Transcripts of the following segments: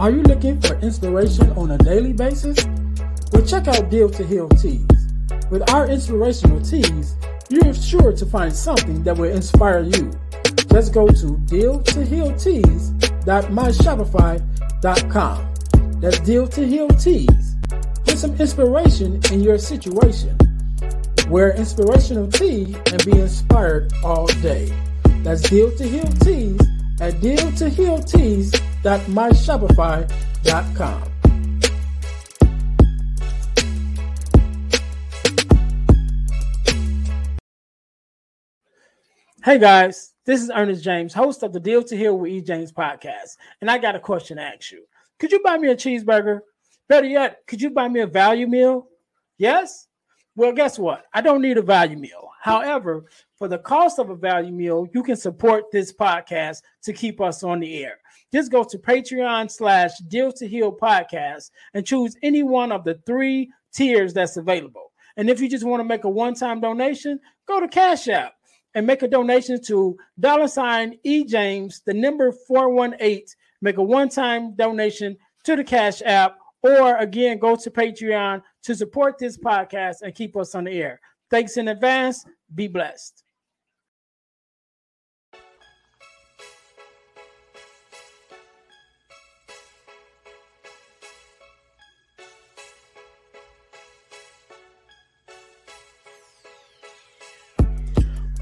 Are you looking for inspiration on a daily basis? Well, check out Deal to Heal Teas. With our inspirational teas, you're sure to find something that will inspire you. Just go to deal2healtees.myshopify.com. That's Deal to Heal Teas. Get some inspiration in your situation. Wear inspirational tea and be inspired all day. That's Deal to Heal Teas at deal2healtees.myshopify.com. Hey guys, this is Earnest James, host of the Deal to Heal with E. James podcast, and I got a question to ask you. Could you buy me a cheeseburger? Better yet, could you buy me a value meal? Yes? Well, guess what? I don't need a value meal. However, for the cost of a value meal, you can support this podcast to keep us on the air. Just go to Patreon slash Deal to Heal podcast and choose any one of the three tiers that's available. And if you just want to make a one-time donation, go to Cash App and make a donation to dollar sign E James, the number 418. Make a one-time donation to the Cash App, or again, go to Patreon to support this podcast and keep us on the air. Thanks in advance. Be blessed.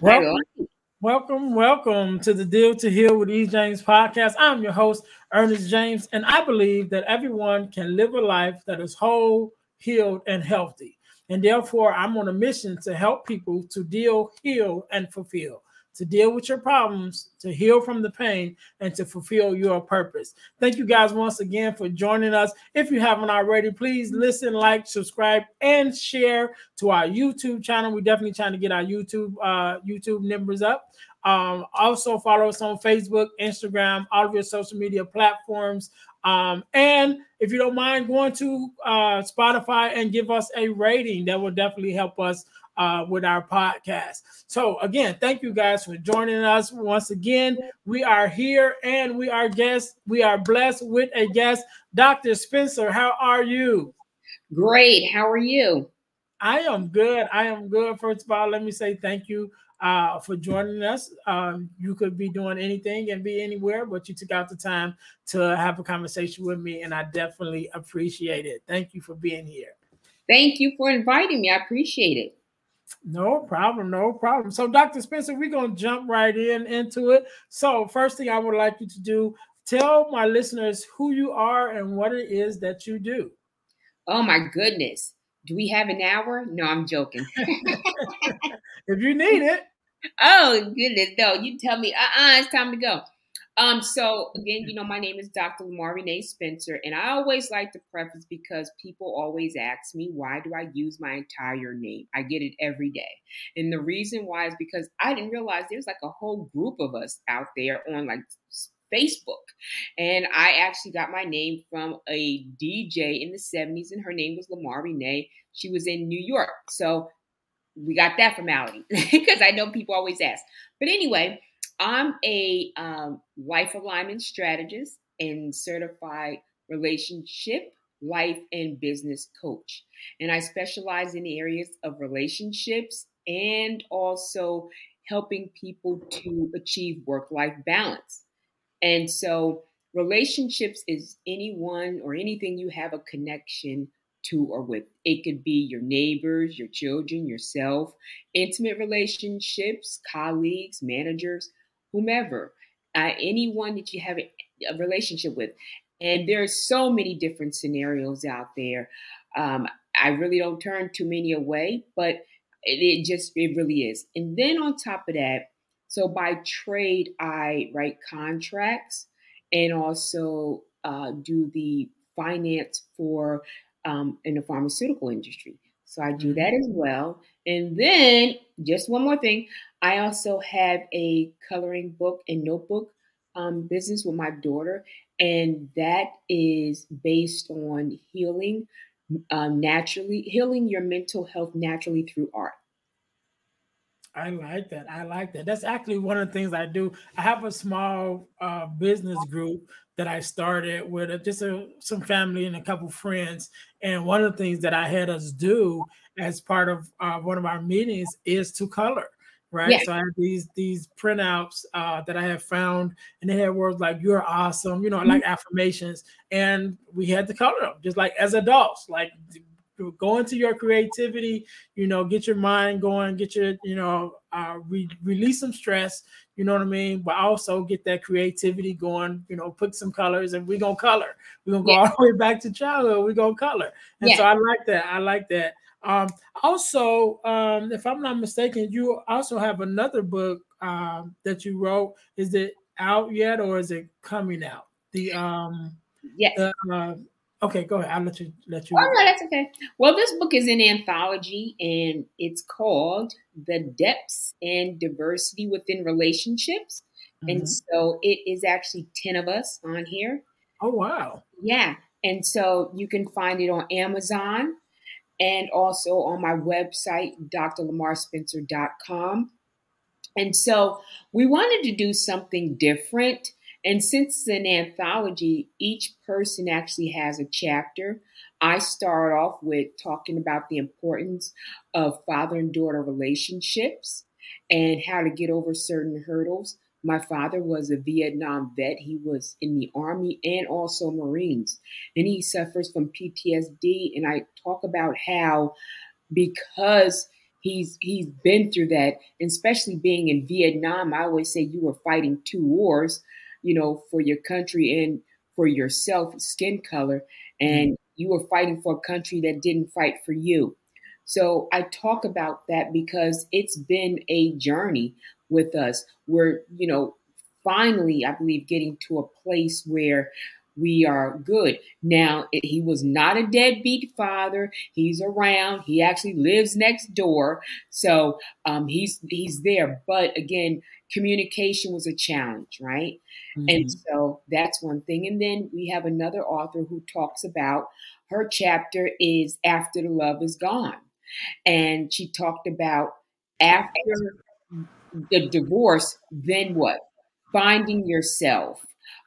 Welcome, welcome, welcome to the Deal to Heal with E. James podcast. I'm your host, Earnest James, and I believe that everyone can live a life that is whole, healed, and healthy. And therefore, I'm on a mission to help people to deal, heal, and fulfill to deal with your problems, to heal from the pain, and to fulfill your purpose. Thank you guys once again for joining us. If you haven't already, please listen, like, subscribe, and share to our YouTube channel. We're definitely trying to get our YouTube uh, YouTube numbers up. Um, also follow us on Facebook, Instagram, all of your social media platforms. Um, and if you don't mind going to uh, Spotify and give us a rating, that will definitely help us uh, with our podcast. So, again, thank you guys for joining us once again. We are here and we are guests. We are blessed with a guest, Dr. Spencer. How are you? Great. How are you? I am good. I am good. First of all, let me say thank you uh, for joining us. Um, you could be doing anything and be anywhere, but you took out the time to have a conversation with me, and I definitely appreciate it. Thank you for being here. Thank you for inviting me. I appreciate it. No problem, no problem. So, Dr. Spencer, we're going to jump right in into it. So, first thing I would like you to do, tell my listeners who you are and what it is that you do. Oh my goodness. Do we have an hour? No, I'm joking. if you need it. Oh goodness, no, you tell me, uh-uh, it's time to go. Um, so again, you know, my name is Dr. Lamarr Renee Spencer, and I always like to preface because people always ask me, why do I use my entire name? I get it every day. And the reason why is because I didn't realize there's like a whole group of us out there on like Facebook. And I actually got my name from a DJ in the 70s, and her name was Lamar Renee. She was in New York. So we got that formality because I know people always ask. But anyway, I'm a um, life alignment strategist and certified relationship, life, and business coach. And I specialize in areas of relationships and also helping people to achieve work life balance. And so, relationships is anyone or anything you have a connection to or with. It could be your neighbors, your children, yourself, intimate relationships, colleagues, managers, whomever, uh, anyone that you have a, relationship with. And there's so many different scenarios out there. Um, I really don't turn too many away, but it, it just it really is. And then on top of that, So by trade, I write contracts and also uh, do the finance for um, in the pharmaceutical industry. So I do that as well. And then just one more thing, I also have a coloring book and notebook um, business with my daughter, and that is based on healing um, naturally, healing your mental health naturally through art. I like that. I like that. That's actually one of the things I do. I have a small uh, business group that I started with a, just a, some family and a couple friends. And one of the things that I had us do as part of uh, one of our meetings is to color right? Yeah. So I have these these printouts uh, that I have found, and they had words like "You're awesome," you know, mm-hmm. like affirmations, and we had to color them just like as adults, like go into your creativity, you know, get your mind going, get your, you know, uh, re- release some stress, you know what I mean? But also get that creativity going, you know, put some colors and we're gonna color. We're gonna go yeah. all the way back to childhood, we're gonna color. And yeah. so I like that. I like that. Um, also, um, if I'm not mistaken, you also have another book um, that you wrote. Is it out yet, or is it coming out? The um, yes. The, uh, okay, go ahead. I'll let you let you. Oh no, that's okay. Well, this book is an anthology, and it's called "The Depths and Diversity Within Relationships." Mm-hmm. And so it is actually 10 of us on here. Oh, wow. Yeah. And so you can find it on Amazon and also on my website, drlamarrspencer.com. And so we wanted to do something different. And since it's an anthology, each person actually has a chapter. I start off with talking about the importance of father and daughter relationships and how to get over certain hurdles. My father was a Vietnam vet. He was in the Army and also Marines. And he suffers from PTSD. And I talk about how because he's he's been through that, and especially being in Vietnam, I always say you were fighting two wars, you know, for your country and for yourself, skin color, and you were fighting for a country that didn't fight for you. So I talk about that because it's been a journey with us. We're, you know, finally, I believe, getting to a place where we are good. Now, he was not a deadbeat father. He's around. He actually lives next door, so um, he's he's there. But again, communication was a challenge, right? Mm-hmm. And so that's one thing. And then we have another author who talks about her chapter is after the love is gone, and she talked about after the divorce, then what? Finding yourself,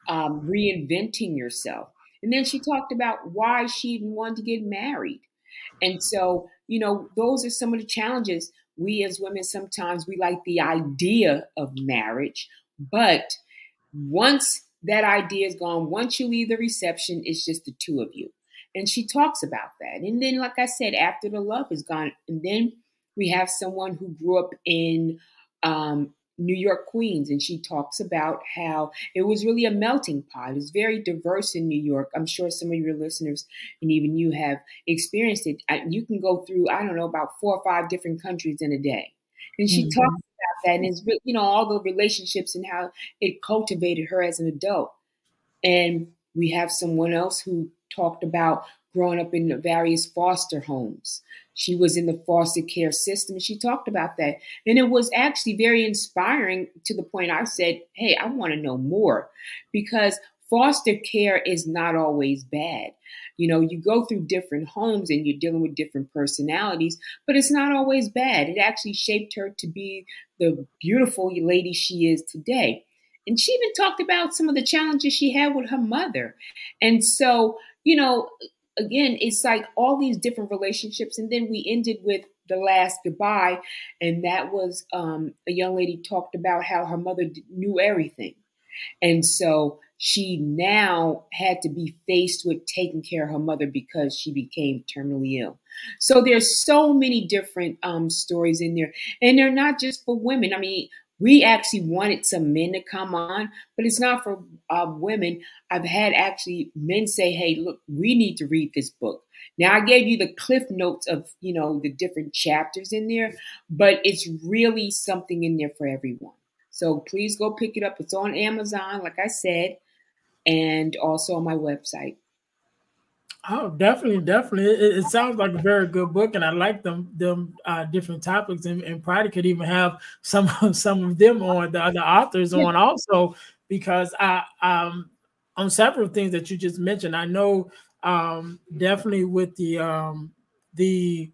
um, reinventing yourself. And then she talked about why she even wanted to get married. And so, you know, those are some of the challenges. We as women sometimes we like the idea of marriage, but once that idea is gone, once you leave the reception, it's just the two of you. And she talks about that. And then, like I said, after the love is gone, and then we have someone who grew up in um, New York Queens, and she talks about how it was really a melting pot. It's very diverse in New York. I'm sure some of your listeners and even you have experienced it. You can go through, I don't know, about four or five different countries in a day. And she mm-hmm. talks about that, and it's you know all the relationships and how it cultivated her as an adult. And we have someone else who talked about growing up in various foster homes she was in the foster care system and she talked about that. And it was actually very inspiring to the point I said, Hey, I want to know more because foster care is not always bad. You know, you go through different homes and you're dealing with different personalities, but it's not always bad. It actually shaped her to be the beautiful lady she is today. And she even talked about some of the challenges she had with her mother. And so, you know, again, it's like all these different relationships. And then we ended with the last goodbye. And that was um, a young lady talked about how her mother knew everything. And so she now had to be faced with taking care of her mother because she became terminally ill. So there's so many different um, stories in there, and they're not just for women. I mean, we actually wanted some men to come on, but it's not for uh, women. I've had actually men say, "Hey, look, we need to read this book." Now I gave you the cliff notes of you know the different chapters in there, but it's really something in there for everyone. So please go pick it up. It's on Amazon, like I said, and also on my website. Oh, definitely, definitely. It, it, sounds like a very good book, and I like them them uh, different topics, and, and probably could even have some some of them on the other authors on also because I um on several things that you just mentioned. I know um definitely with the um the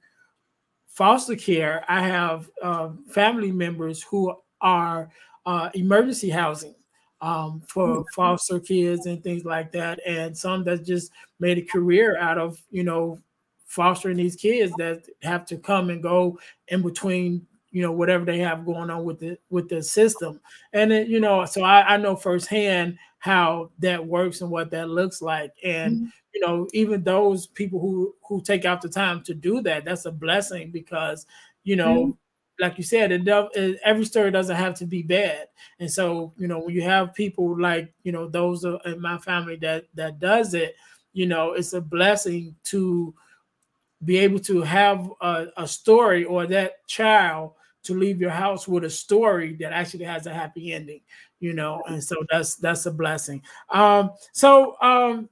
foster care, I have uh, family members who are uh, emergency housing um, for mm-hmm. foster kids and things like that, and some that just made a career out of you know fostering these kids that have to come and go in between you know whatever they have going on with the with the system and it, you know so I, I know firsthand how that works and what that looks like and mm-hmm. you know even those people who who take out the time to do that that's a blessing because you know mm-hmm like you said, it, every story doesn't have to be bad. And so, you know, when you have people like, you know, those in my family that that does it, you know, it's a blessing to be able to have a, a story or that child to leave your house with a story that actually has a happy ending, you know, and so that's that's a blessing. Um, so um,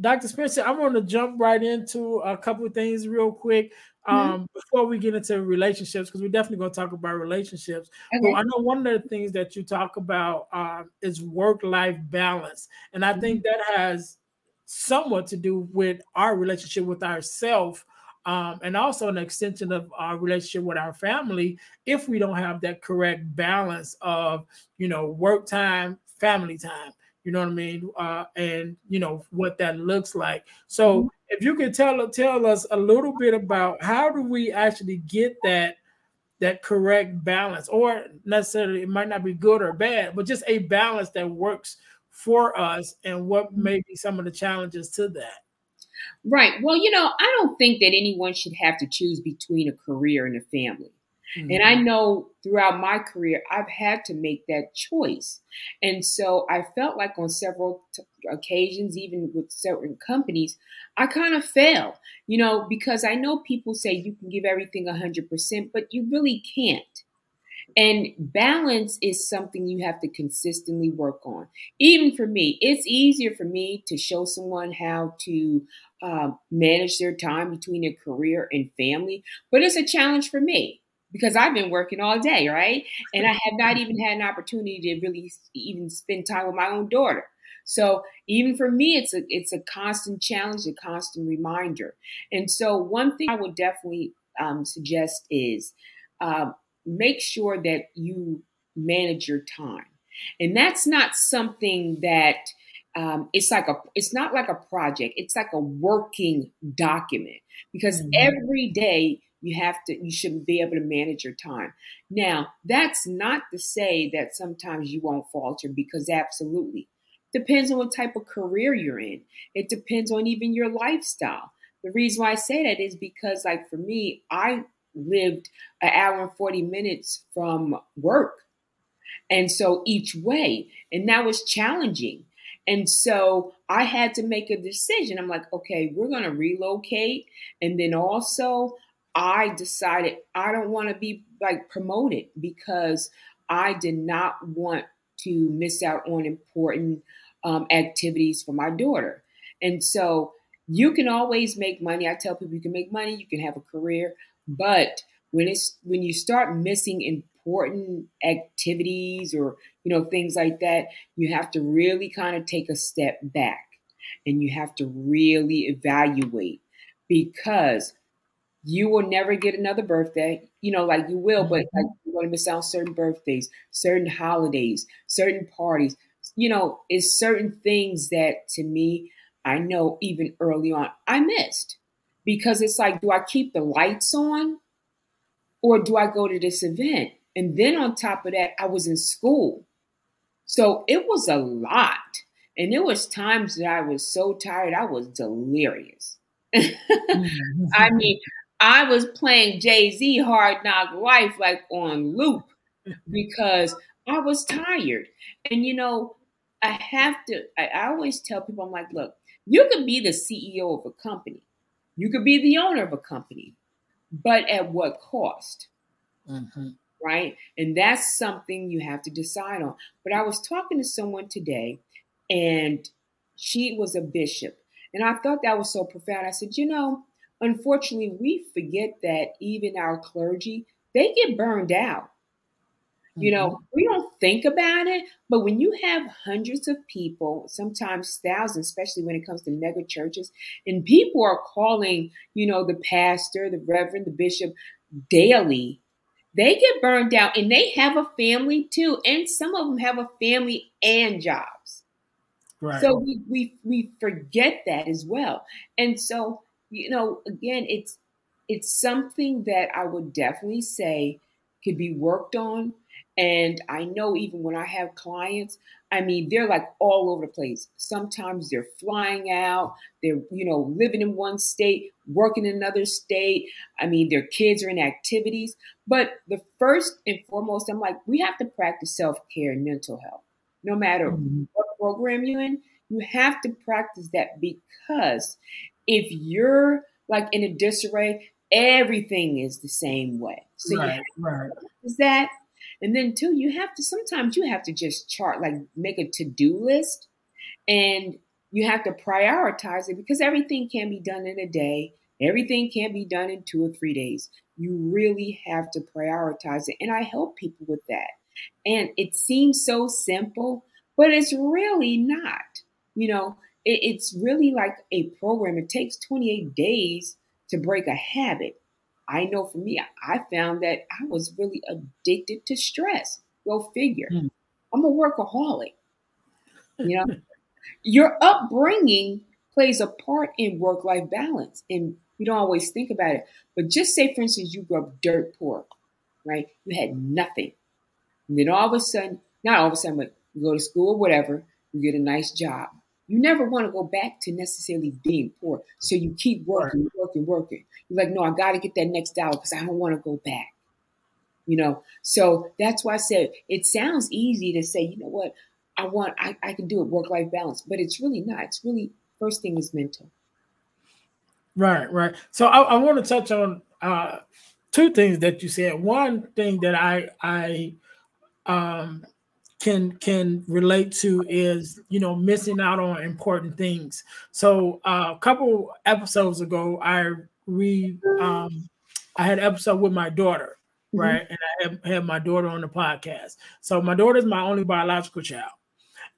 Dr. Spencer, I want to jump right into a couple of things real quick. Mm-hmm. um mm-hmm. before we get into relationships because we're definitely going to talk about relationships okay. but i know one of the things that you talk about uh, is work-life balance and i mm-hmm. think that has somewhat to do with our relationship with ourselves um, and also an extension of our relationship with our family if we don't have that correct balance of you know work time family time you know what I mean, uh, and you know what that looks like. So, mm-hmm. If you could tell tell us a little bit about how do we actually get that that correct balance, or necessarily it might not be good or bad, but just a balance that works for us, and what mm-hmm. may be some of the challenges to that. Right. Well, you know, I don't think that anyone should have to choose between a career and a family. Mm-hmm. And I mm-hmm. know throughout my career, I've had to make that choice. And so I felt like on several t- occasions, even with certain companies, I kind of fail, you know, because I know people say you can give everything 100%, but you really can't. And balance is something you have to consistently work on. Even for me, it's easier for me to show someone how to uh, manage their time between a career and family, but it's a challenge for me because I've been working all day, right? And I have not even had an opportunity to really even spend time with my own daughter. So even for me, it's a it's a constant challenge, a constant reminder. And so one thing I would definitely um, suggest is uh, make sure that you manage your time, and that's not something that um, it's like a it's not like a project. It's like a working document because mm-hmm. every day you have to you should be able to manage your time. Now that's not to say that sometimes you won't falter because absolutely. Depends on what type of career you're in. It depends on even your lifestyle. The reason why i say that is because like for me i lived an hour and 40 minutes from work. And so each way and that was challenging. And so I had to make a decision. I'm like, okay, we're going to relocate. And then also, I decided I don't want to be like promoted because I did not want to miss out on important um, activities for my daughter. And so you can always make money. I tell people you can make money, you can have a career, but when it's when you start missing important activities or you know things like that, you have to really kind of take a step back and you have to really evaluate because you will never get another birthday. You know, like you will, but like mm-hmm. you're going to miss out on certain birthdays, certain holidays, certain parties. You know, it's certain things that to me, I know even early on, I missed because it's like, do I keep the lights on or do I go to this event? And then on top of that, I was in school. So it was a lot. And there was times that I was so tired, I was delirious. I mean, I was playing Jay Z Hard Knock Life like on loop because I was tired. And you know, I have to, I, I always tell people, I'm like, look, you could be the CEO of a company, you could be the owner of a company, but at what cost? Mm-hmm. right? And that's something you have to decide on. But I was talking to someone today, and she was a bishop. And I thought that was so profound. I said, you know, unfortunately, we forget that even our clergy, they get burned out. You know, mm-hmm. we don't think about it, but when you have hundreds of people, sometimes thousands, especially when it comes to mega churches, and people are calling, you know, the pastor, the reverend, the bishop daily, they get burned out and they have a family too. And some of them have a family and jobs. Right. So we, we we forget that as well. And so, you know, again, it's it's something that I would definitely say could be worked on and I know even when I have clients, I mean, they're like all over the place. Sometimes they're flying out, they're, you know, living in one state, working in another state. I mean, their kids are in activities. But the first and foremost, I'm like, we have to practice self care and mental health. No matter mm-hmm. what program you're in, you have to practice that because if you're like in a disarray, everything is the same way. So right, right. to that and then too, you have to sometimes you have to just chart, like make a to-do list and you have to prioritize it because everything can be done in a day. Everything can be done in two or three days. You really have to prioritize it. And I help people with that. And it seems so simple, but it's really not. You know, it, it's really like a program. It takes 28 days to break a habit. I know for me, I found that I was really addicted to stress. Go figure. Mm. I'm a workaholic. You know, your upbringing plays a part in work life balance. And we don't always think about it. But just say, for instance, you grew up dirt poor, right? You had nothing. And then all of a sudden, not all of a sudden, but you go to school or whatever, you get a nice job you never want to go back to necessarily being poor. So you keep working, working, working. You're like, no, I got to get that next dollar because I don't want to go back. You know, so that's why I said it sounds easy to say, you know what, I want, I, I can do it, work life balance, but it's really not. It's really, first thing is mental. Right, right. So I, I want to touch on uh, two things that you said. One thing that I, I, um, can can relate to is you know missing out on important things. So uh, a couple episodes ago, I re um, I had an episode with my daughter, mm-hmm. right, and I had, had my daughter on the podcast. So my daughter is my only biological child,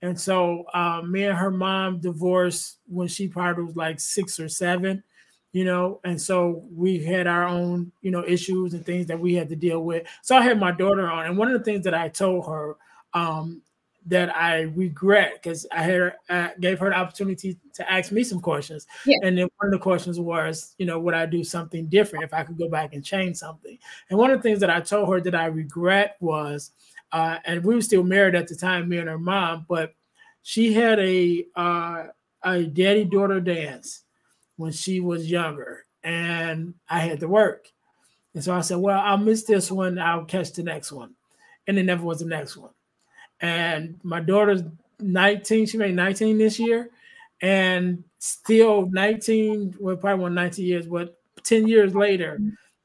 and so uh, me and her mom divorced when she probably was like six or seven you know, and so we had our own, you know, issues and things that we had to deal with. So I had my daughter on, and one of the things that I told her um, that I regret because I had uh, gave her the opportunity to ask me some questions, yeah. and then one of the questions was, you know, would I do something different if I could go back and change something? And one of the things that I told her that I regret was, uh, and we were still married at the time, me and her mom, but she had a uh, a daddy daughter dance when she was younger, and I had to work, and so I said, well, I'll miss this one, I'll catch the next one, and it never was the next one and my daughter's 19. She made 19 this year, and still 19. Well, probably one 19 years, but 10 years later,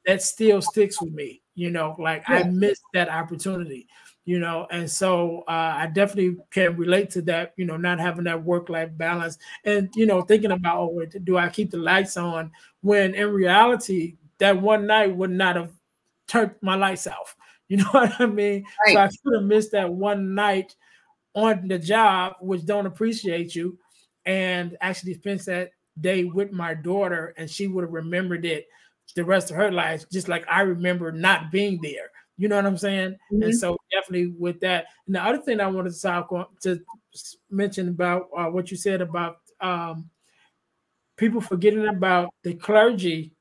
that still sticks with me. You know, like yeah. I missed that opportunity. You know, and so uh, I definitely can relate to that. You know, not having that work-life balance, and you know, thinking about, oh, do I keep the lights on? When in reality, that one night would not have turned my lights off you know what I mean? Right. So I could have missed that one night on the job, which don't appreciate you, and actually spent that day with my daughter, and she would have remembered it the rest of her life, just like I remember not being there. You know what I'm saying? Mm-hmm. And so definitely with that. And the other thing I wanted to talk on to mention about uh, what you said about um, people forgetting about the clergy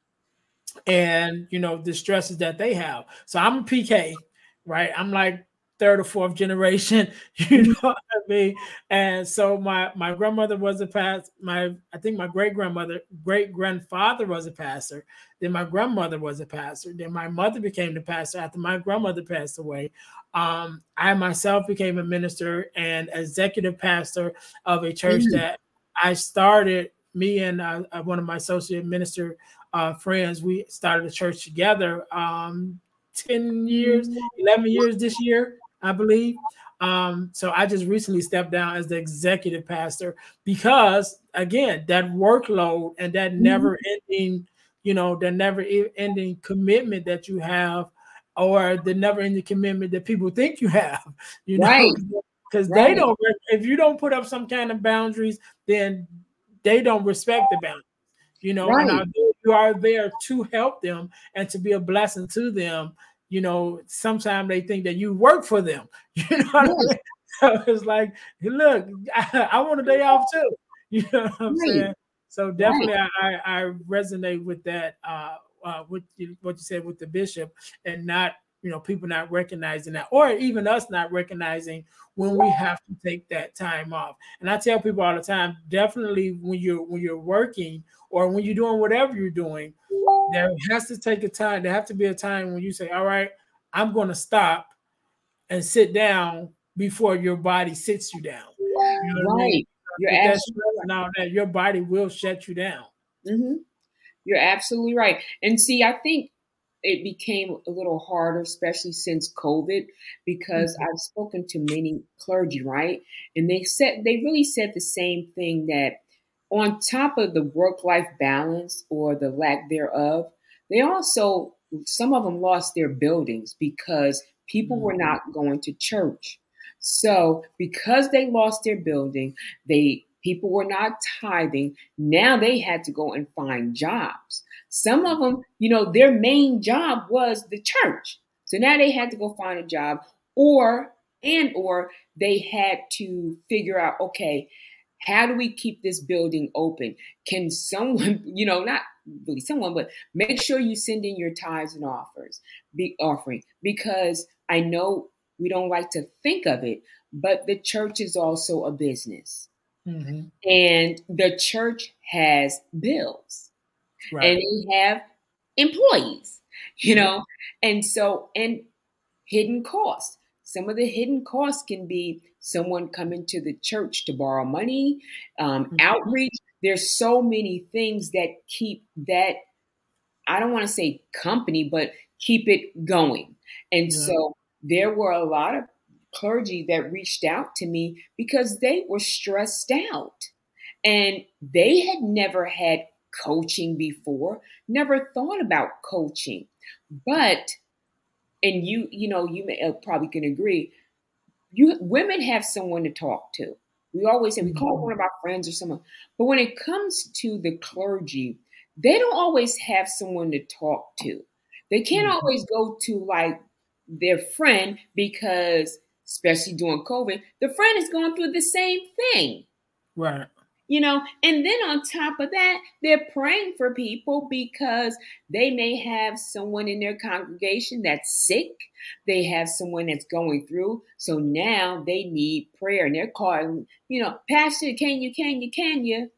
and you know the stresses that they have. So I'm a PK, right? I'm like third or fourth generation, you know what I mean? And so my my grandmother was a pastor. My I think my great grandmother, great grandfather was a pastor. Then my grandmother was a pastor. Then my mother became the pastor after my grandmother passed away. Um, I myself became a minister and executive pastor of a church mm-hmm. that I started. Me and uh, one of my associate minister uh, friends, we started a church together um, 10 years, 11 years this year, I believe. Um, so I just recently stepped down as the executive pastor because again, that workload and that mm-hmm. never ending, you know, the never ending commitment that you have, or the never ending commitment that people think you have, you know, because right. they don't, if you don't put up some kind of boundaries, then they don't respect the boundaries, you know, right. and you are there to help them and to be a blessing to them you know, sometimes they think that you work for them. You know what I mean? So it's like, look, I, I, want a day off too. You know what I'm right. saying? So definitely, right. I, I resonate with that. Uh, uh, with what you said with the bishop, and not you know people not recognizing that, or even us not recognizing when we have to take that time off. And I tell people all the time, definitely when you're when you're working or when you're doing whatever you're doing, there has to take a time. There have to be a time when you say, "All right, I'm going to stop and sit down before your body sits you down." You know right. I mean? You're absolutely right. Now that your body will shut you down. Mm-hmm. You're absolutely right. And see, I think it became a little harder, especially since COVID, because mm-hmm. I've spoken to many clergy, right? And they said they really said the same thing that on top of the work life balance or the lack thereof, they also, some of them lost their buildings because people were mm-hmm. not going to church. So because they lost their building, they people were not tithing. Now they had to go and find jobs. Some of them, you know, their main job was the church. So now they had to go find a job or and or they had to figure out okay, how do we keep this building open? Can someone, you know, not really someone, but make sure you send in your tithes and offers, be offering, because I know we don't like to think of it, but the church is also a business. Mm-hmm. And the church has bills right. and they have employees, you know, and so, and hidden costs. Some of the hidden costs can be someone coming to the church to borrow money, um, mm-hmm. outreach. There's so many things that keep that, I don't want to say company, but keep it going. And yeah. so there were a lot of clergy that reached out to me because they were stressed out and they had never had coaching before, never thought about coaching. But, and you, you know, you may, uh, probably can agree, you women have someone to talk to. We always say we call mm-hmm. one of our friends or someone, but when it comes to the clergy, they don't always have someone to talk to. They can't mm-hmm. always go to like their friend because, especially during COVID, the friend is going through the same thing. Right you know? And then on top of that they're praying for people because they may have someone in their congregation that's sick. They have someone that's going through. So now they need prayer and they're calling you know pastor can you can you can you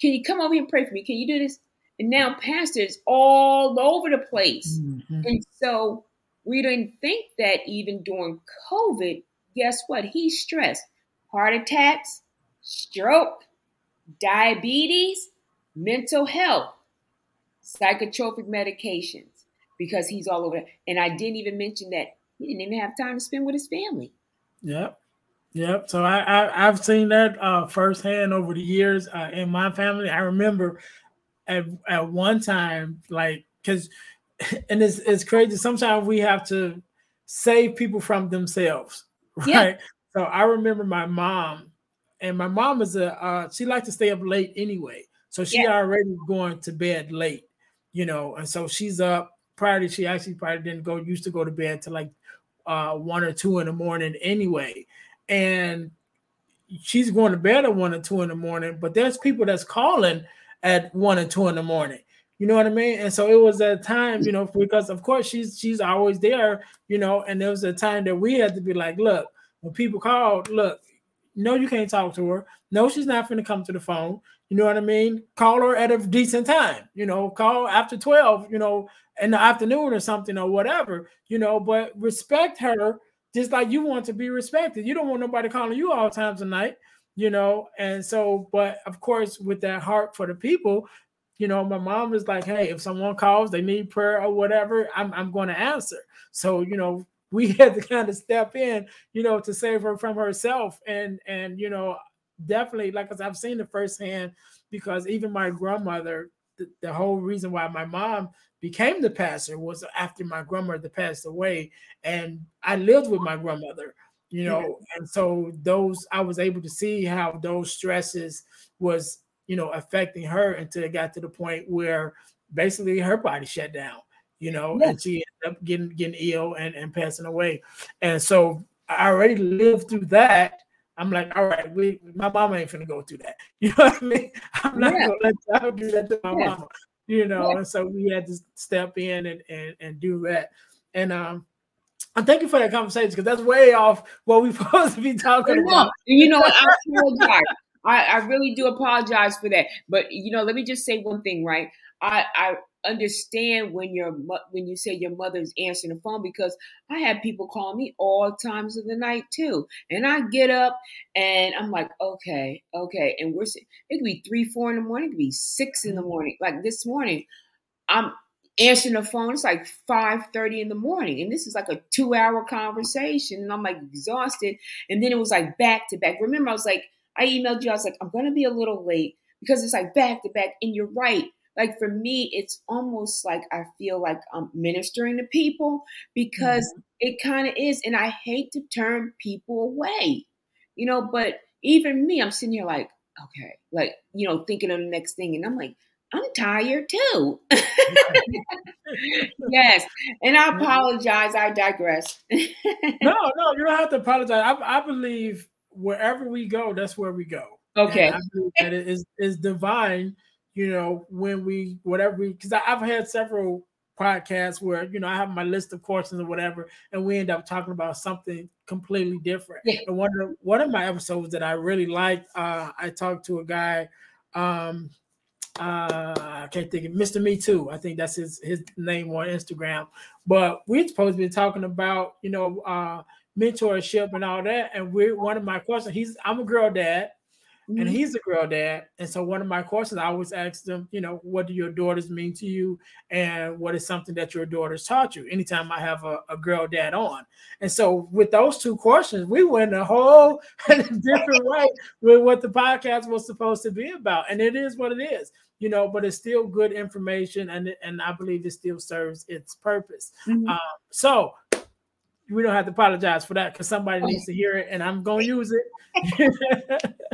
can you come over here and pray for me? Can you do this? And now pastors all over the place. Mm-hmm. and so we didn't think that even during covid guess what? He's stressed. Heart attacks stroke diabetes, mental health, psychotropic medications, because he's all over. And I didn't even mention that he didn't even have time to spend with his family. Yep. Yep. So I, I have seen that uh, firsthand over the years uh, in my family. I remember at at one time, like, because, and it's it's crazy. Sometimes we have to save people from themselves, right? Yeah. So I remember my mom and my mom is a uh, she likes to stay up late anyway, so she yeah. already going to bed late, you know, and so she's up. Prior to she actually probably didn't go used to go to bed to like uh, one or two in the morning anyway, and she's going to bed at one or two in the morning. But there's people that's calling at one or two in the morning. You know what I mean? And so it was a time, you know, because of course she's she's always there, you know, and there was a time that we had to be like, look, when people called, look, no, you can't talk to her. No, she's not going to come to the phone. You know what I mean? Call her at a decent time. You know, call after 12, you know, in the afternoon or something or whatever, you know, but respect her just like you want to be respected. You don't want nobody calling you all times of night, you know. And so, but of course, with that heart for the people, you know, my mom was like, hey, if someone calls, they need prayer or whatever, I'm, I'm going to answer. So, you know, we had to kind of step in, you know, to save her from herself. And, and, you know, definitely, like, cause I've seen it firsthand because even my grandmother, the, the whole reason why my mom became the pastor was after my grandmother passed away. And I lived with my grandmother, you know, and so those, I was able to see how those stresses was you know, affecting her until it got to the point where basically her body shut down, you know, and she ended up getting getting ill and, and passing away. And so I already lived through that. I'm like, all right, we my mama ain't finna go through that. You know what I mean? I'm not yeah. gonna let y'all do that to my yeah. mama, you know. And so we had to step in and, and and do that. And um I'm thank you for that conversation because that's way off what we're supposed to be talking about. You know, what? I apologize. I, I really do apologize for that. But you know, let me just say one thing, right? I, I understand when your when you say your mother's answering the phone because I have people call me all times of the night too, and I get up and I'm like, okay, okay, and we're it could be three, four in the morning, it could be six in the mm-hmm. morning. Like this morning, I'm answering the phone. It's like five thirty in the morning, and this is like a two hour conversation, and I'm like exhausted. And then it was like back to back. Remember, I was like I emailed you. I was like, I'm to be a little late because it's like back to back. And you're right. Like for me, it's almost like I feel like I'm ministering to people because mm-hmm. it kind of is. And I hate to turn people away, you know, but even me, I'm sitting here like, okay, like, you know, thinking of the next thing. And I'm like, I'm tired too. yes. And I apologize. I digress. no, no, you don't have to apologize. I, I believe wherever we go, that's where we go. Okay. that it is is divine, you know, when we whatever we because I've had several podcasts where you know I have my list of questions or whatever, and we end up talking about something completely different. Yeah. And one of one of my episodes that I really liked, uh, I talked to a guy, um, uh, I can't think of Mr. Me Too. I think that's his his name on Instagram. But we're supposed to be talking about, you know, uh, mentorship and all that. And we're one of my questions. He's I'm a girl dad, mm-hmm. and he's a girl dad. And so one of my questions I always ask them, you know, what do your daughters mean to you, and what is something that your daughters taught you? Anytime I have a, a girl dad on, and so with those two questions, we went a whole different way with what the podcast was supposed to be about, and it is what it is you know, but it's still good information, and and I believe it still serves its purpose. Mm-hmm. Um, so we don't have to apologize for that because somebody needs to hear it, and I'm going to use it.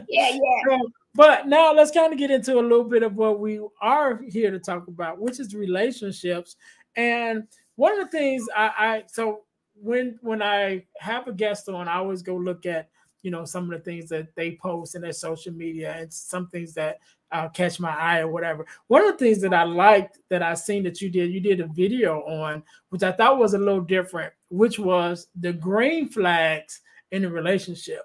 yeah, yeah. So, but now let's kind of get into a little bit of what we are here to talk about, which is relationships. And one of the things I, I so when when I have a guest on, I always go look at you know some of the things that they post in their social media and some things that uh, catch my eye or whatever. One of the things that I liked that I seen that you did, you did a video on, which I thought was a little different, which was the green flags in a relationship.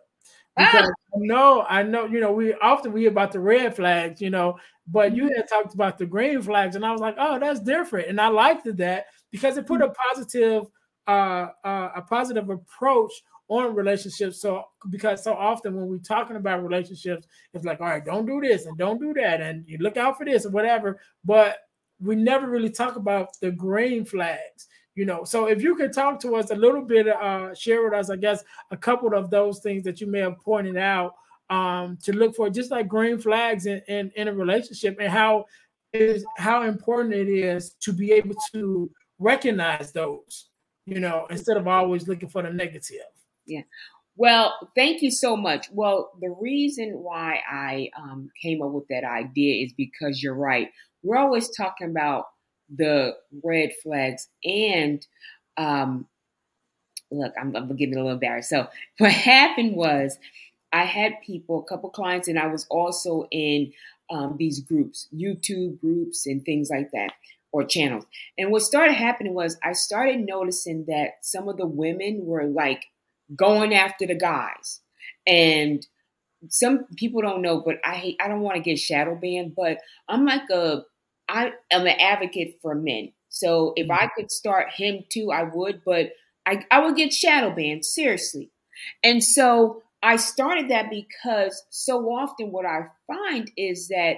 Because ah. I know, I know, you know, we often we about the red flags, you know, but you had talked about the green flags, and I was like, oh, that's different, and I liked that because it put a positive, uh, uh, a positive approach on relationships. So because so often when we're talking about relationships, it's like, all right, don't do this and don't do that, and you look out for this or whatever. But we never really talk about the green flags, you know. So if you could talk to us a little bit, uh, share with us, I guess, a couple of those things that you may have pointed out um, to look for, just like green flags in, in, in a relationship, and how is how important it is to be able to recognize those, you know, instead of always looking for the negative. Yeah. Well, thank you so much. Well, the reason why I um, came up with that idea is because you're right. We're always talking about the red flags and um, look, I'm, I'm getting a little embarrassed. So what happened was I had people, a couple clients, and I was also in um, these groups, YouTube groups and things like that, or channels. And what started happening was I started noticing that some of the women were like going after the guys. And some people don't know, but I hate, I don't want to get shadow banned, but I'm like a, I am an advocate for men. So if I mm-hmm. could start him too, I would, but I, I would get shadow banned, seriously. And so I started that because so often what I find is that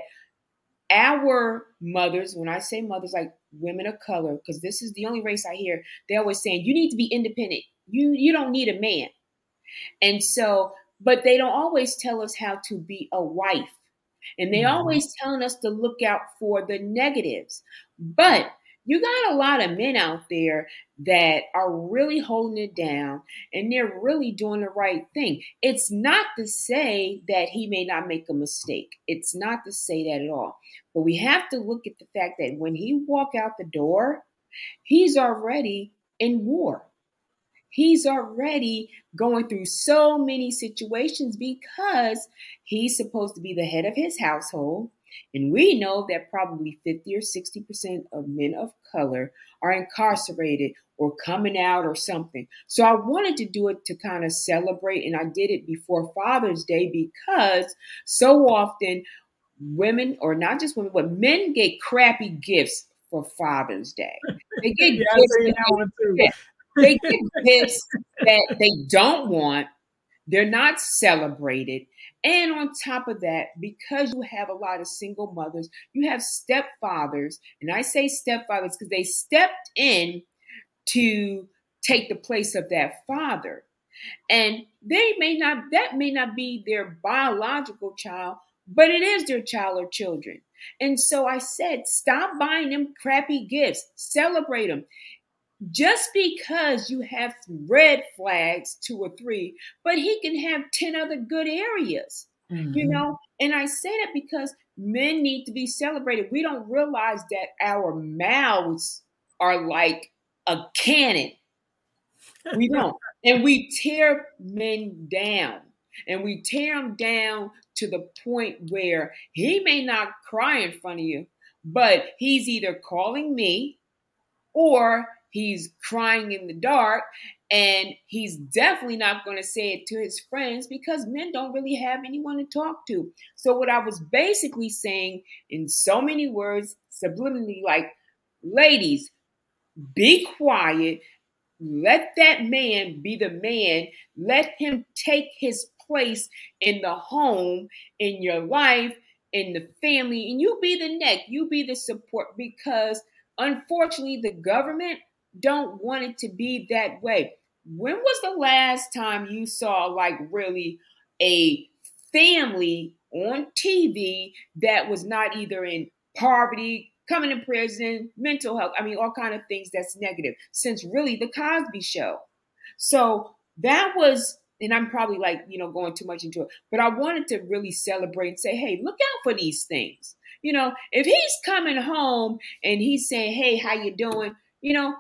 our mothers, when I say mothers, like women of color, because this is the only race I hear, they're always saying, you need to be independent. You you don't need a man. And so, but they don't always tell us how to be a wife. And they mm-hmm. always telling us to look out for the negatives. But you got a lot of men out there that are really holding it down and they're really doing the right thing. It's not to say that he may not make a mistake. It's not to say that at all. But we have to look at the fact that when he walk out the door, he's already in war. He's already going through so many situations because he's supposed to be the head of his household. And we know that probably 50 or 60% of men of color are incarcerated or coming out or something. So I wanted to do it to kind of celebrate, and I did it before Father's Day because so often women, or not just women, but men get crappy gifts for Father's Day. They get yeah, gifts. They get gifts that they don't want. They're not celebrated. And on top of that, because you have a lot of single mothers, you have stepfathers. And I say stepfathers because they stepped in to take the place of that father. And they may not, that may not be their biological child, but it is their child or children. And so I said, stop buying them crappy gifts, celebrate them just because you have red flags, two or three, but he can have 10 other good areas, mm-hmm. you know? And I say that because men need to be celebrated. We don't realize that our mouths are like a cannon. We don't. and we tear men down. And we tear them down to the point where he may not cry in front of you, but he's either calling me or he's crying in the dark and he's definitely not going to say it to his friends because men don't really have anyone to talk to. So, what I was basically saying in so many words, subliminally, like, ladies, be quiet. Let that man be the man. Let him take his place in the home, in your life, in the family, and you be the neck, you be the support because unfortunately the government don't want it to be that way. When was the last time you saw like really a family on TV that was not either in poverty, coming to prison, mental health, I mean all kind of things that's negative since really the Cosby show. So that was and I'm probably like, you know, going too much into it, but I wanted to really celebrate and say, hey, look out for these things. You know, if he's coming home and he's saying, hey, how you doing? You know,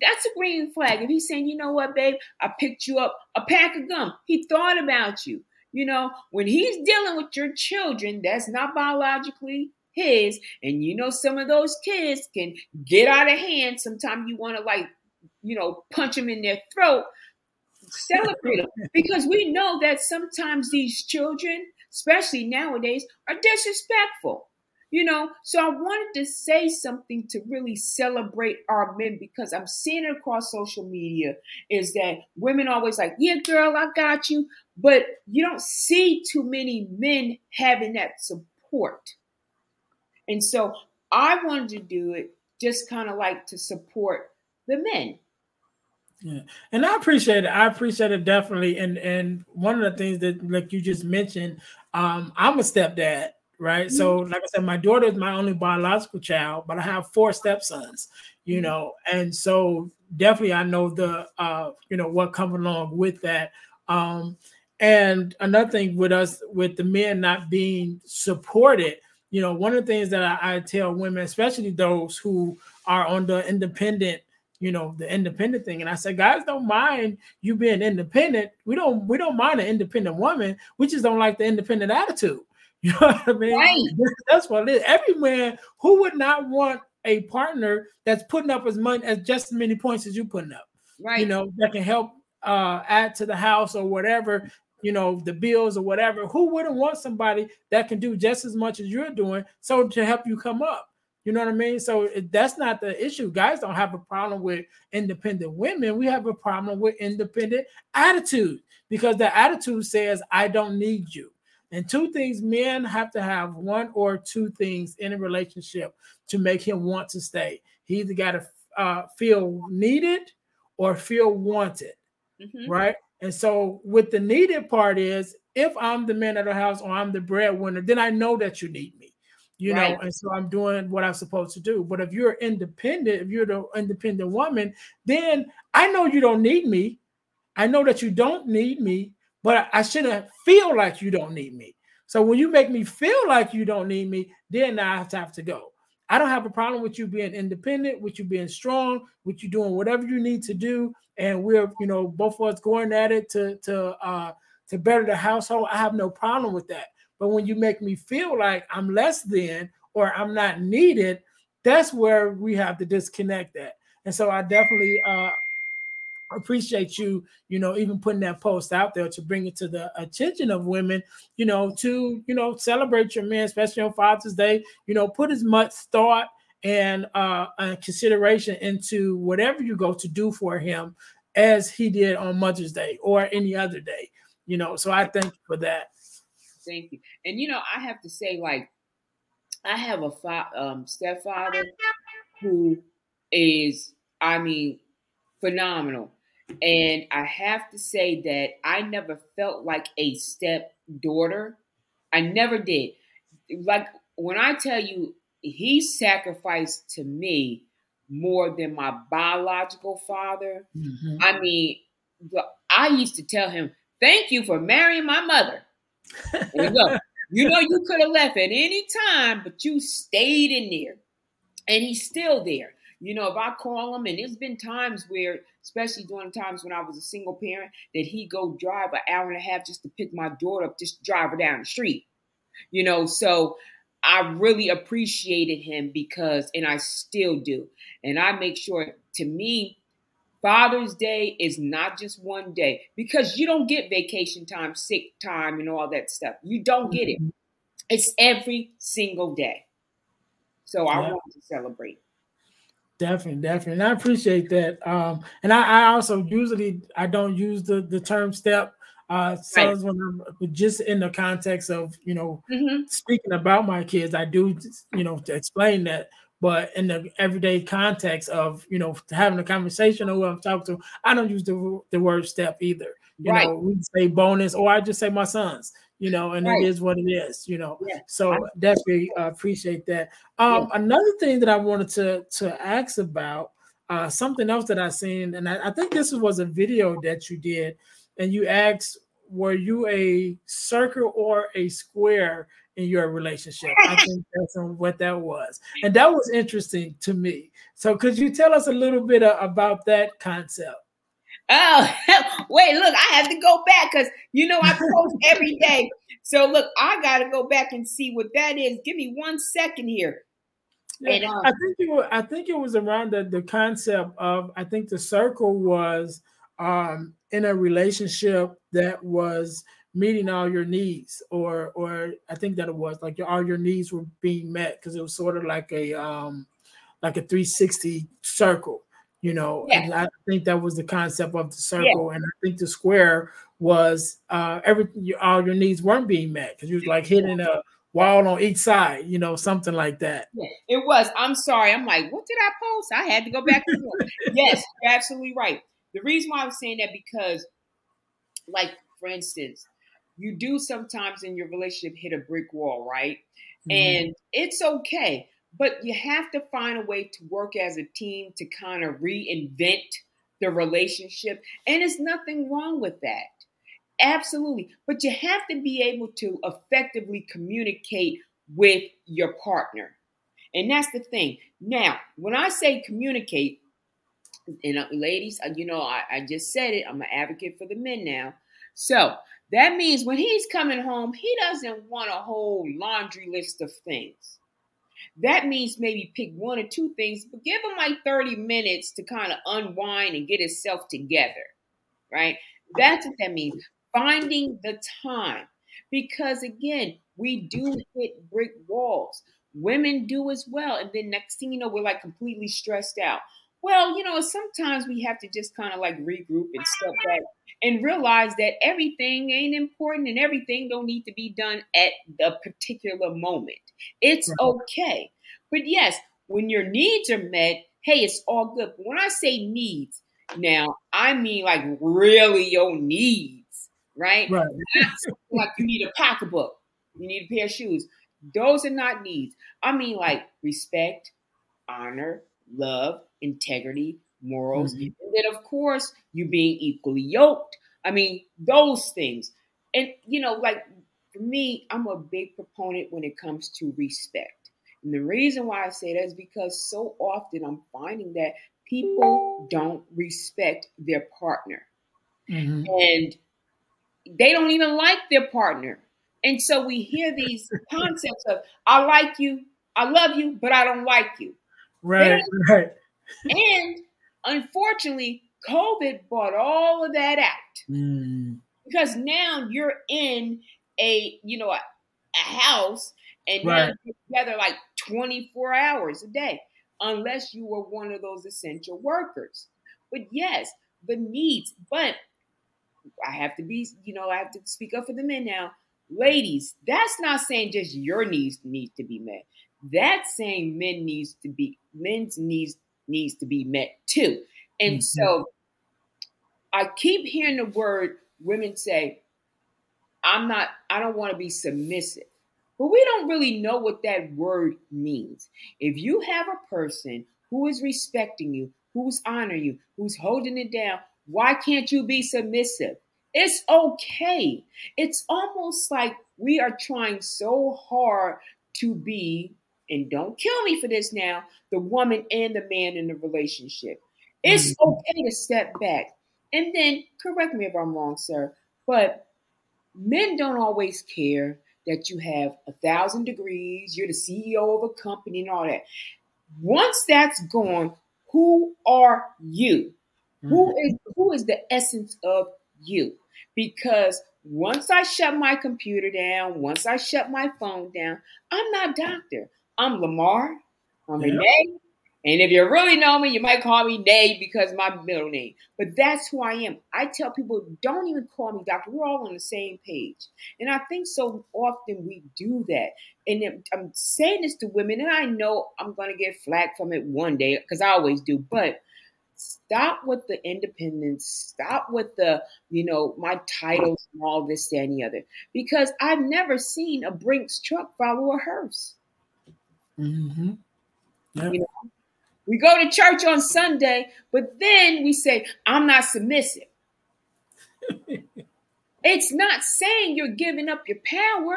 that's a green flag. If he's saying, you know what, babe, I picked you up a pack of gum. He thought about you. You know, when he's dealing with your children, that's not biologically his. And you know, some of those kids can get out of hand. Sometimes you want to like, you know, punch them in their throat. Celebrate them because we know that sometimes these children, especially nowadays, are disrespectful. You know, so I wanted to say something to really celebrate our men because I'm seeing it across social media is that women always like, yeah, girl, I got you. But you don't see too many men having that support. And so I wanted to do it just kind of like to support the men. Yeah, and I appreciate it. I appreciate it definitely. And and one of the things that like you just mentioned, um, I'm a stepdad, right? Mm-hmm. So, like I said, my daughter is my only biological child, but I have four stepsons, you mm-hmm. know, and so definitely I know the uh, you know, what comes along with that. Um, and another thing with us, with the men not being supported, you know, one of the things that I, I tell women, especially those who are on the independent you know the independent thing and i said guys don't mind you being independent we don't we don't mind an independent woman we just don't like the independent attitude You know what I mean? Right. That's what it is. Every man who would not want a partner that's putting up as much as just as many points as you putting up. Right. You know, that can help uh add to the house or whatever, you know, the bills or whatever. Who wouldn't want somebody that can do just as much as you're doing so to help you come up? You know what I mean? So that's not the issue. Guys don't have a problem with independent women. We have a problem with independent attitude because the attitude says, I don't need you. And two things men have to have one or two things in a relationship to make him want to stay. He either got to uh, feel needed or feel wanted, mm-hmm. right? And so, with the needed part is if I'm the man of the house or I'm the breadwinner, then I know that you need me, you right. know, and so I'm doing what I'm supposed to do. But if you're independent, if you're the independent woman, then I know you don't need me. I know that you don't need me, but I shouldn't feel like you don't need me. So when you make me feel like you don't need me, then I have to have to go. I don't have a problem with you being independent, with you being strong, with you doing whatever you need to do, and we're you know both of us going at it to to uh, to better the household. I have no problem with that. But when you make me feel like I'm less than or I'm not needed, that's where we have to disconnect that. And so I definitely uh, appreciate you, you know, even putting that post out there to bring it to the attention of women, you know, to, you know, celebrate your man, especially on Father's Day, you know, put as much thought and uh, consideration into whatever you go to do for him as he did on Mother's Day or any other day, you know. So I thank you for that. Thank you. And, you know, I have to say, like, I have a fa- um, stepfather who is, I mean, phenomenal and I have to say that I never felt like a stepdaughter. I never did. Like when I tell you he sacrificed to me more than my biological father, mm-hmm. I mean, I used to tell him, Thank you for marrying my mother. look, you know, you could have left at any time, but you stayed in there. And he's still there. You know, if I call him, and there's been times where, especially during times when I was a single parent, that he go drive an hour and a half just to pick my daughter up, just drive her down the street. You know, so I really appreciated him because, and I still do. And I make sure, to me, Father's Day is not just one day because you don't get vacation time, sick time, and all that stuff. You don't get it. Mm-hmm. It's every single day. So I want to celebrate. Definitely, definitely. And I appreciate that. Um, and I, I, also usually I don't use the the term step uh sons right. when I'm just in the context of you know mm-hmm. speaking about my kids. I do you know to explain that, but in the everyday context of you know having a conversation or who I'm talking to, I don't use the the word step either. You right. know, we say bonus, or I just say my sons you know, and right. it is what it is, you know. Yeah. So definitely uh, appreciate that. Um, yeah. Another thing that I wanted to to ask about, uh, something else that I seen, and I, I, think this was a video that you did, and you asked, were you a circle or a square in your relationship? I think that's what that was, and that was interesting to me. So could you tell us a little bit uh, about that concept? Oh, wait, look, I have to go back because you know I post every day. So look, I got to go back and see what that is. Give me one second here. Yeah, and, um, I think it was, I think it was around the, the concept of I think the circle was um, in a relationship that was meeting all your needs, or or I think that it was like your, all your needs were being met because it was sort of like a um, like a 360 circle you know yeah. and i think that was the concept of the circle yeah. and i think the square was uh everything all your needs weren't being met because you was like hitting a wall on each side you know something like that. Yeah, it was. I'm sorry. I'm like what did i post? I had to go back yes you're absolutely right. The reason why I'm saying that because like for instance you do sometimes in your relationship hit a brick wall right? Mm-hmm. and it's okay but you have to find a way to work as a team to kind of reinvent the relationship. And there's nothing wrong with that. Absolutely. But you have to be able to effectively communicate with your partner. And that's the thing. Now, when I say communicate, and uh, ladies, uh, you know, I, I just said it, I'm an advocate for the men now. So that means when he's coming home, he doesn't want a whole laundry list of things. That means maybe pick one or two things, but give him like 30 minutes to kind of unwind and get himself together, right? That's what that means. Finding the time. Because again, we do hit brick walls. Women do as well. And then next thing you know, we're like completely stressed out. Well, you know, sometimes we have to just kind of like regroup and step back and realize that everything ain't important and everything don't need to be done at the particular moment. It's okay. But yes, when your needs are met, hey, it's all good. But when I say needs, now I mean like really your needs, right? Right. like you need a pocketbook, you need a pair of shoes. Those are not needs. I mean like respect, honor, love, integrity, morals, mm-hmm. and then of course you being equally yoked. I mean those things, and you know, like for me, I'm a big proponent when it comes to respect. And the reason why I say that is because so often I'm finding that people don't respect their partner. Mm-hmm. And they don't even like their partner. And so we hear these concepts of I like you, I love you, but I don't like you. Right, right. And unfortunately, COVID brought all of that out. Mm. Because now you're in a, you know, a, a house and right. you're together like 24 hours a day, unless you were one of those essential workers. But yes, the needs, but I have to be, you know, I have to speak up for the men now. Ladies, that's not saying just your needs need to be met. That's saying men needs to be men's needs needs to be met too. And mm-hmm. so I keep hearing the word women say, I'm not, I don't want to be submissive. But we don't really know what that word means. If you have a person who is respecting you, who's honoring you, who's holding it down, why can't you be submissive? It's okay. It's almost like we are trying so hard to be, and don't kill me for this now, the woman and the man in the relationship. It's mm-hmm. okay to step back. And then, correct me if I'm wrong, sir, but men don't always care that you have a thousand degrees, you're the CEO of a company and all that. Once that's gone, who are you? Mm-hmm. Who is who is the essence of you? Because once I shut my computer down, once I shut my phone down, I'm not doctor. I'm Lamarr. I'm yep. Renee. And if you really know me, you might call me Nay because my middle name. But that's who I am. I tell people, don't even call me doctor. We're all on the same page. And I think so often we do that. And I'm saying this to women, and I know I'm going to get flack from it one day because I always do. But stop with the independence. Stop with the, you know, my titles and all this, that, and the other. Because I've never seen a Brinks truck follow a hearse. Mm-hmm. Yep. You know? We go to church on Sunday, but then we say, I'm not submissive. it's not saying you're giving up your power.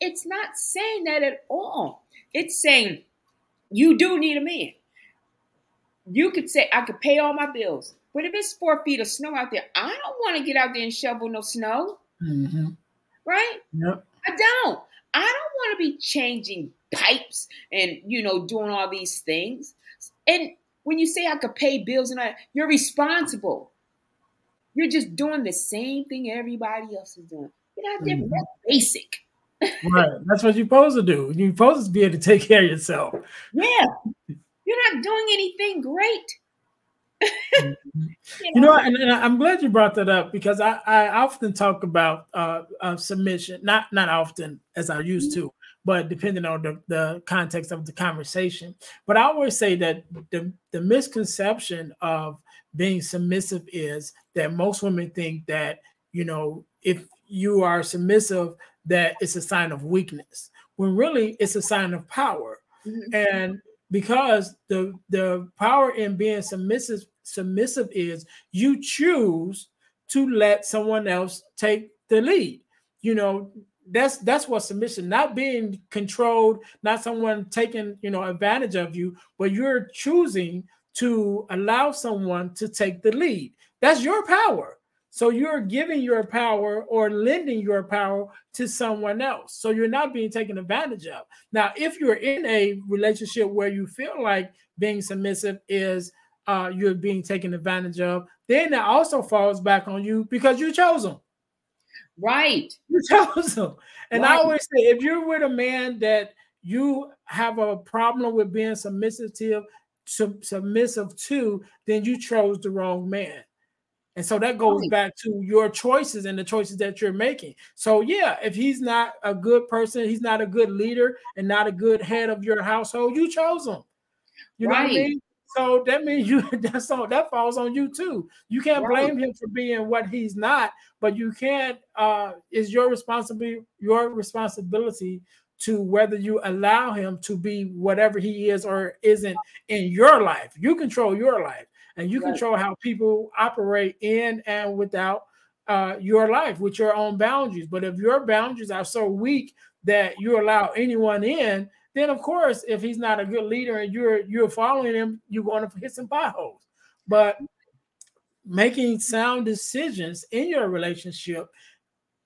It's not saying that at all. It's saying you do need a man. You could say, I could pay all my bills. But if it's four feet of snow out there, I don't want to get out there and shovel no snow. Mm-hmm. Right? Yep. I don't. I don't want to be changing pipes and, you know, doing all these things. And when you say I could pay bills and I, you're responsible. You're just doing the same thing everybody else is doing. You're not. Mm-hmm. That's basic. right. That's what you're supposed to do. You're supposed to be able to take care of yourself. Yeah. You're not doing anything great. Mm-hmm. you know, and, and, I'm glad you brought that up because I, I often talk about uh, uh, submission, not not often as I used to, but depending on the, the context of the conversation. But I always say that the, the misconception of being submissive is that most women think that, you know, if you are submissive, that it's a sign of weakness, when really it's a sign of power. Mm-hmm. And because the the power in being submissive submissive is you choose to let someone else take the lead. You know, that's that's what submission not being controlled not someone taking you know advantage of you but you're choosing to allow someone to take the lead. That's your power. So you're giving your power or lending your power to someone else. So you're not being taken advantage of. Now if you're in a relationship where you feel like being submissive is uh, you're being taken advantage of then that also falls back on you because you chose them Right. You chose them. And right. I always say if you're with a man that you have a problem with being submissive sub- submissive to, then you chose the wrong man. And so that goes right. back to your choices and the choices that you're making. So yeah, if he's not a good person, he's not a good leader and not a good head of your household, you chose him. You right. know what I mean? So that means you that's all that falls on you too. You can't right. blame him for being what he's not, but you can't uh is your responsibility your responsibility to whether you allow him to be whatever he is or isn't in your life. You control your life and you right. control how people operate in and without uh, your life with your own boundaries. But if your boundaries are so weak that you allow anyone in, then of course, if he's not a good leader and you're you're following him, you're going to hit some potholes. But making sound decisions in your relationship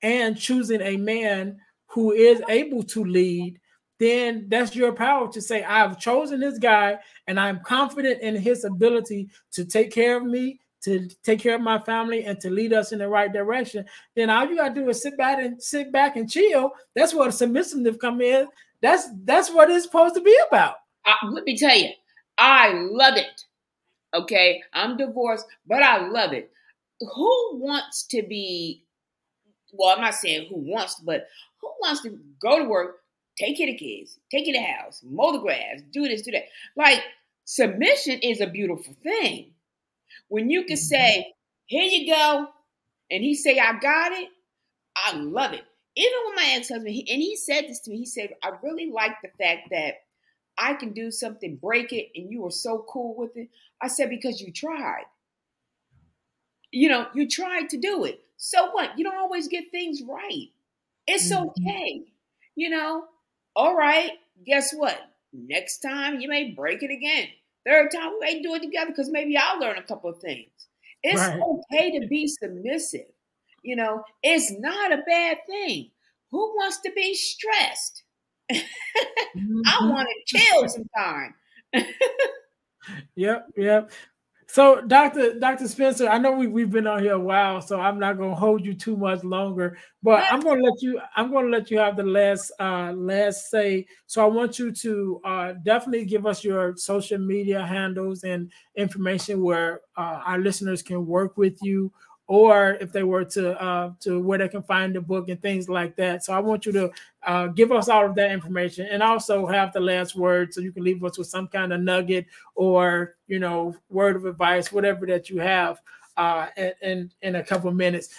and choosing a man who is able to lead then that's your power to say, I've chosen this guy and I'm confident in his ability to take care of me, to take care of my family, and to lead us in the right direction. Then all you gotta do is sit back and sit back and chill. That's what submissiveness come in. That's that's what it's supposed to be about. Uh, let me tell you, I love it. Okay, I'm divorced, but I love it. Who wants to be? Well, I'm not saying who wants, but who wants to go to work, take care of kids, take care of the house, mow the grass, do this, do that. Like submission is a beautiful thing. When you can mm-hmm. say, here you go, and he say, I got it, I love it. Even with my ex-husband, he, and he said this to me, he said, I really like the fact that I can do something, break it, and you were so cool with it. I said, because you tried. You know, you tried to do it. So what? You don't always get things right. It's mm-hmm. okay. You know, all right, guess what? Next time you may break it again. Third time we may do it together because maybe I'll learn a couple of things. It's right. okay to be submissive. You know, it's not a bad thing. Who wants to be stressed? mm-hmm. I want to chill sometime. yep, yep. So, Doctor Doctor Spencer, I know we, we've been on here a while, so I'm not gonna hold you too much longer, but I'm gonna let you I'm gonna let you have the last uh last say. So I want you to uh definitely give us your social media handles and information where uh, our listeners can work with you or if they were to uh, to where they can find the book and things like that. So I want you to uh, give us all of that information and also have the last word so you can leave us with some kind of nugget or you know word of advice, whatever that you have uh, in in a couple minutes.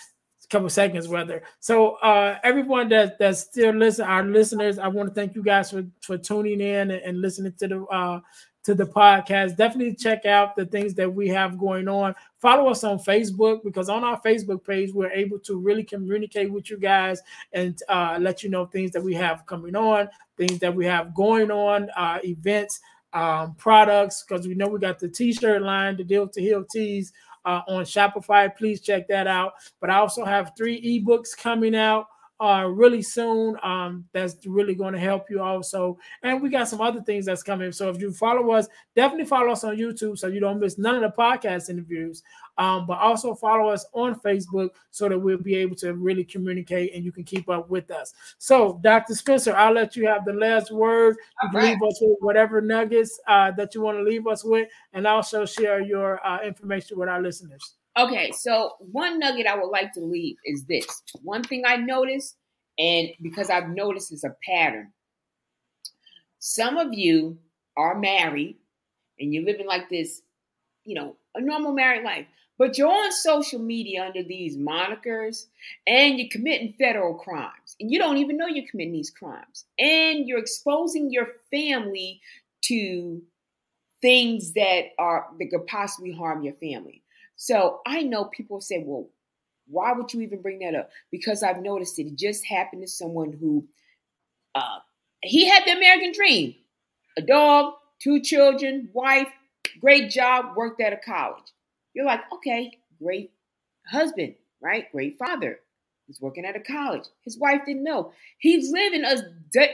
Couple seconds, rather. So, uh, everyone that that's still listening, our listeners, I want to thank you guys for for tuning in and, and listening to the uh, to the podcast. Definitely check out the things that we have going on. Follow us on Facebook because on our Facebook page, we're able to really communicate with you guys and uh, let you know things that we have coming on, things that we have going on, uh, events, um, products, because we know we got the t shirt line, the Deal to Heal tees. Uh, on Shopify, please check that out. But I also have three ebooks coming out uh, really soon. Um, that's really going to help you also. And we got some other things that's coming. So if you follow us, definitely follow us on YouTube so you don't miss none of the podcast interviews. Um, but also follow us on Facebook so that we'll be able to really communicate and you can keep up with us. So, Dr. Spencer, I'll let you have the last word. You can right. leave us with whatever nuggets uh, that you want to leave us with, and also share your uh, information with our listeners. Okay, so one nugget I would like to leave is this. One thing I noticed, and because I've noticed it's a pattern. Some of you are married and you're living like this, you know, a normal married life, but you're on social media under these monikers and you're committing federal crimes and you don't even know you're committing these crimes and you're exposing your family to things that are that could possibly harm your family. So I know people say, well, why would you even bring that up? Because I've noticed it. It just happened to someone who uh, he had the American dream a dog, two children, wife, great job, worked at a college. You're like, okay, great husband, right? Great father. He's working at a college. His wife didn't know. He's living a,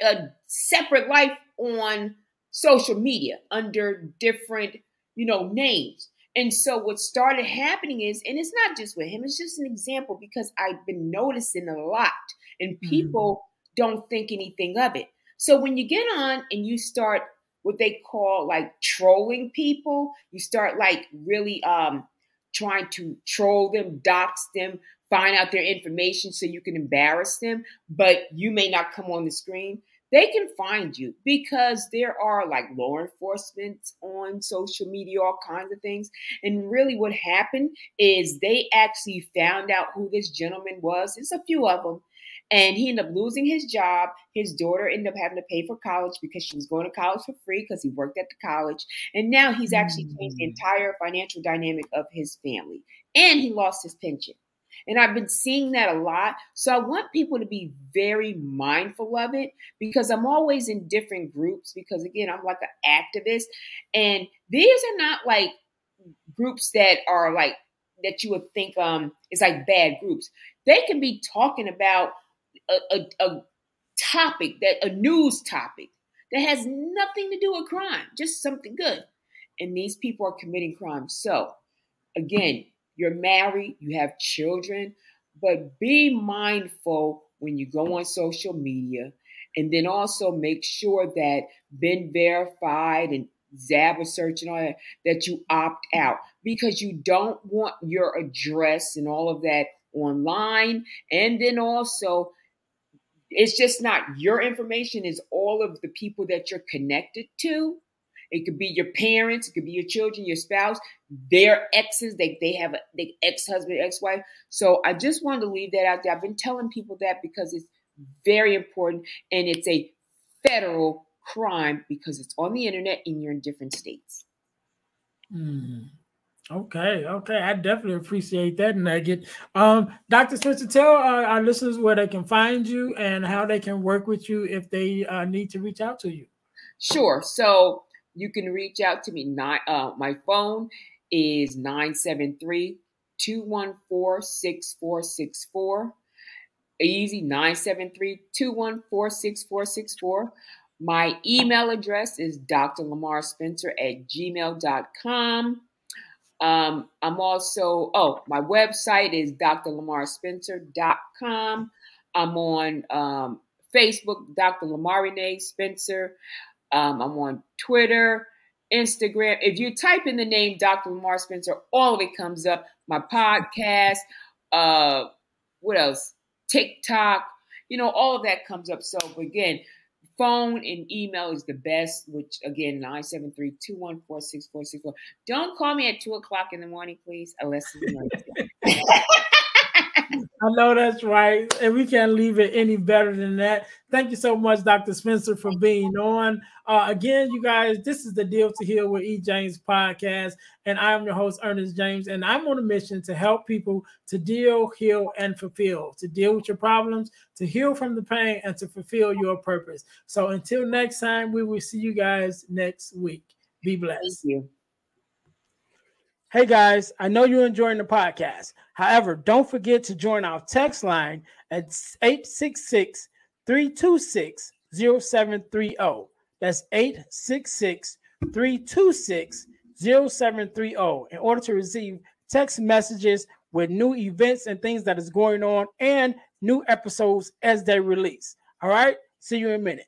a separate life on social media under different, you know, names. And so what started happening is, and it's not just with him, it's just an example because I've been noticing a lot and mm-hmm. people mm-hmm. don't think anything of it. So when you get on and you start what they call like trolling people, you start like really um trying to troll them, dox them, find out their information so you can embarrass them, but you may not come on the screen, they can find you because there are like law enforcement on social media, all kinds of things. And really, what happened is they actually found out who this gentleman was. It's a few of them. And he ended up losing his job. His daughter ended up having to pay for college because she was going to college for free because he worked at the college. And now he's actually changed the mm. entire financial dynamic of his family. And he lost his pension. And I've been seeing that a lot. So I want people to be very mindful of it because I'm always in different groups because, again, I'm like an activist. And these are not like groups that are like, that you would think um is like bad groups. They can be talking about a, a, a topic that a news topic that has nothing to do with crime, just something good. And these people are committing crimes. So again, you're married, you have children, but be mindful when you go on social media. And then also make sure that BeenVerified and ZabaSearch and all that, that you opt out because you don't want your address and all of that online. And then also, it's just not your information, is all of the people that you're connected to. It could be your parents, it could be your children, your spouse, their exes. They they have a they ex-husband, ex-wife. So I just wanted to leave that out there. I've been telling people that because it's very important and it's a federal crime because it's on the internet and you're in different states. Mm. Okay, okay, I definitely appreciate that nugget. Um, Dr. Spencer, tell uh, our listeners where they can find you and how they can work with you if they uh, need to reach out to you. Sure. So you can reach out to me. Uh, my phone is 973 214 6464. Easy 973 214 6464. My email address is drlamarrspencer at gmail.com. Um, I'm also, oh, my website is drlamarrspencer.com. I'm on um, Facebook, Dr. Lamarr Renee Spencer. Um, I'm on Twitter, Instagram. If you type in the name Dr. Lamarr Spencer, all of it comes up. My podcast, uh, what else? TikTok, you know, all of that comes up. So again, phone and email is the best, which again, 973-214-6464. Don't call me at two o'clock in the morning, please, unless I know that's right. And we can't leave it any better than that. Thank you so much, Dr. Spencer, for being on. Uh, again, you guys, this is the Deal to Heal with E. James podcast. And I'm your host, Earnest James. And I'm on a mission to help people to deal, heal, and fulfill, to deal with your problems, to heal from the pain, and to fulfill your purpose. So until next time, we will see you guys next week. Be blessed. Hey guys, I know you're enjoying the podcast. However, don't forget to join our text line at 866 326 0730. That's 866 326 0730 in order to receive text messages with new events and things that is going on and new episodes as they release. All right, see you in a minute.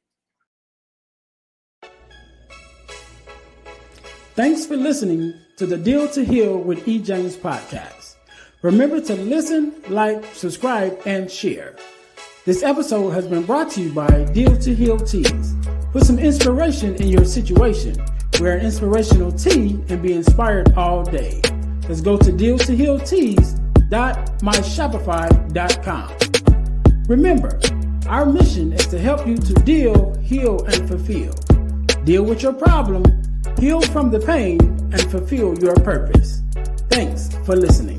Thanks for listening to the Deal to Heal with E. James podcast. Remember to listen, like, subscribe, and share. This episode has been brought to you by Deal to Heal Tees. Put some inspiration in your situation. Wear an inspirational tee and be inspired all day. Let's go to deal to heal teas.myshopify.com. Remember, our mission is to help you to deal, heal, and fulfill. Deal with your problem heal from the pain, and fulfill your purpose. Thanks for listening.